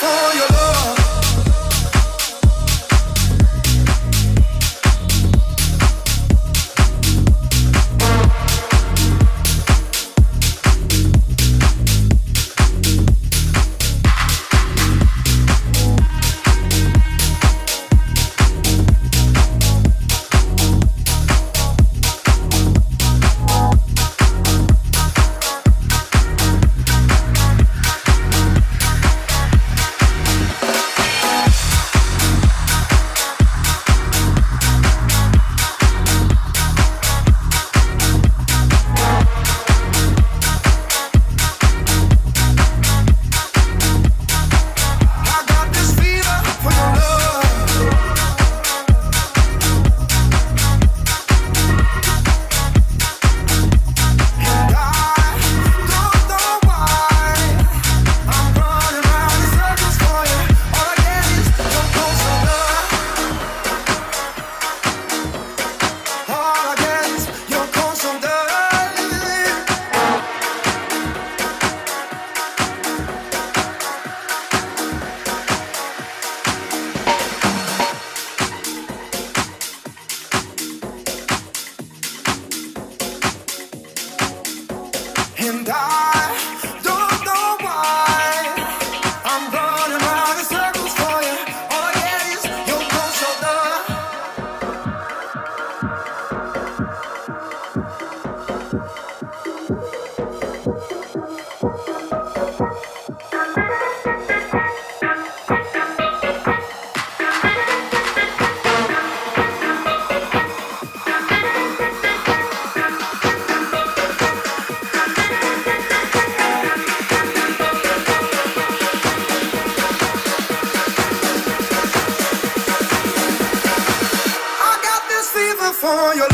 for your love. Don't need,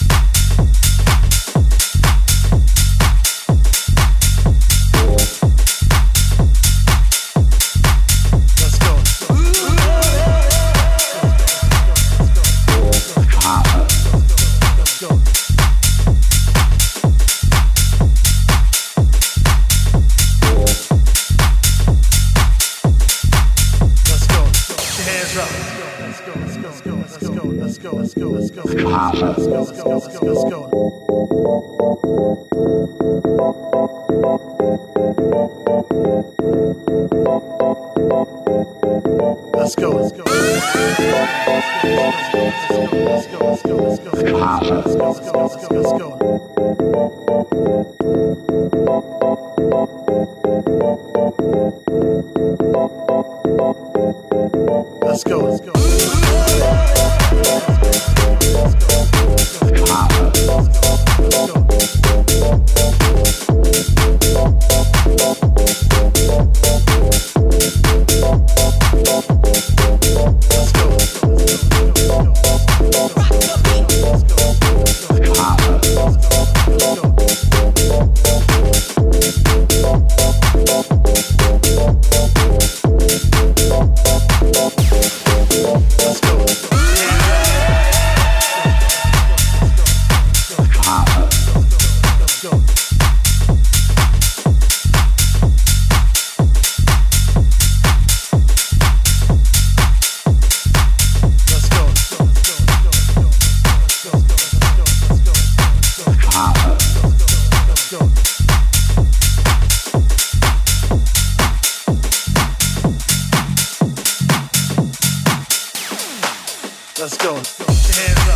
And your hands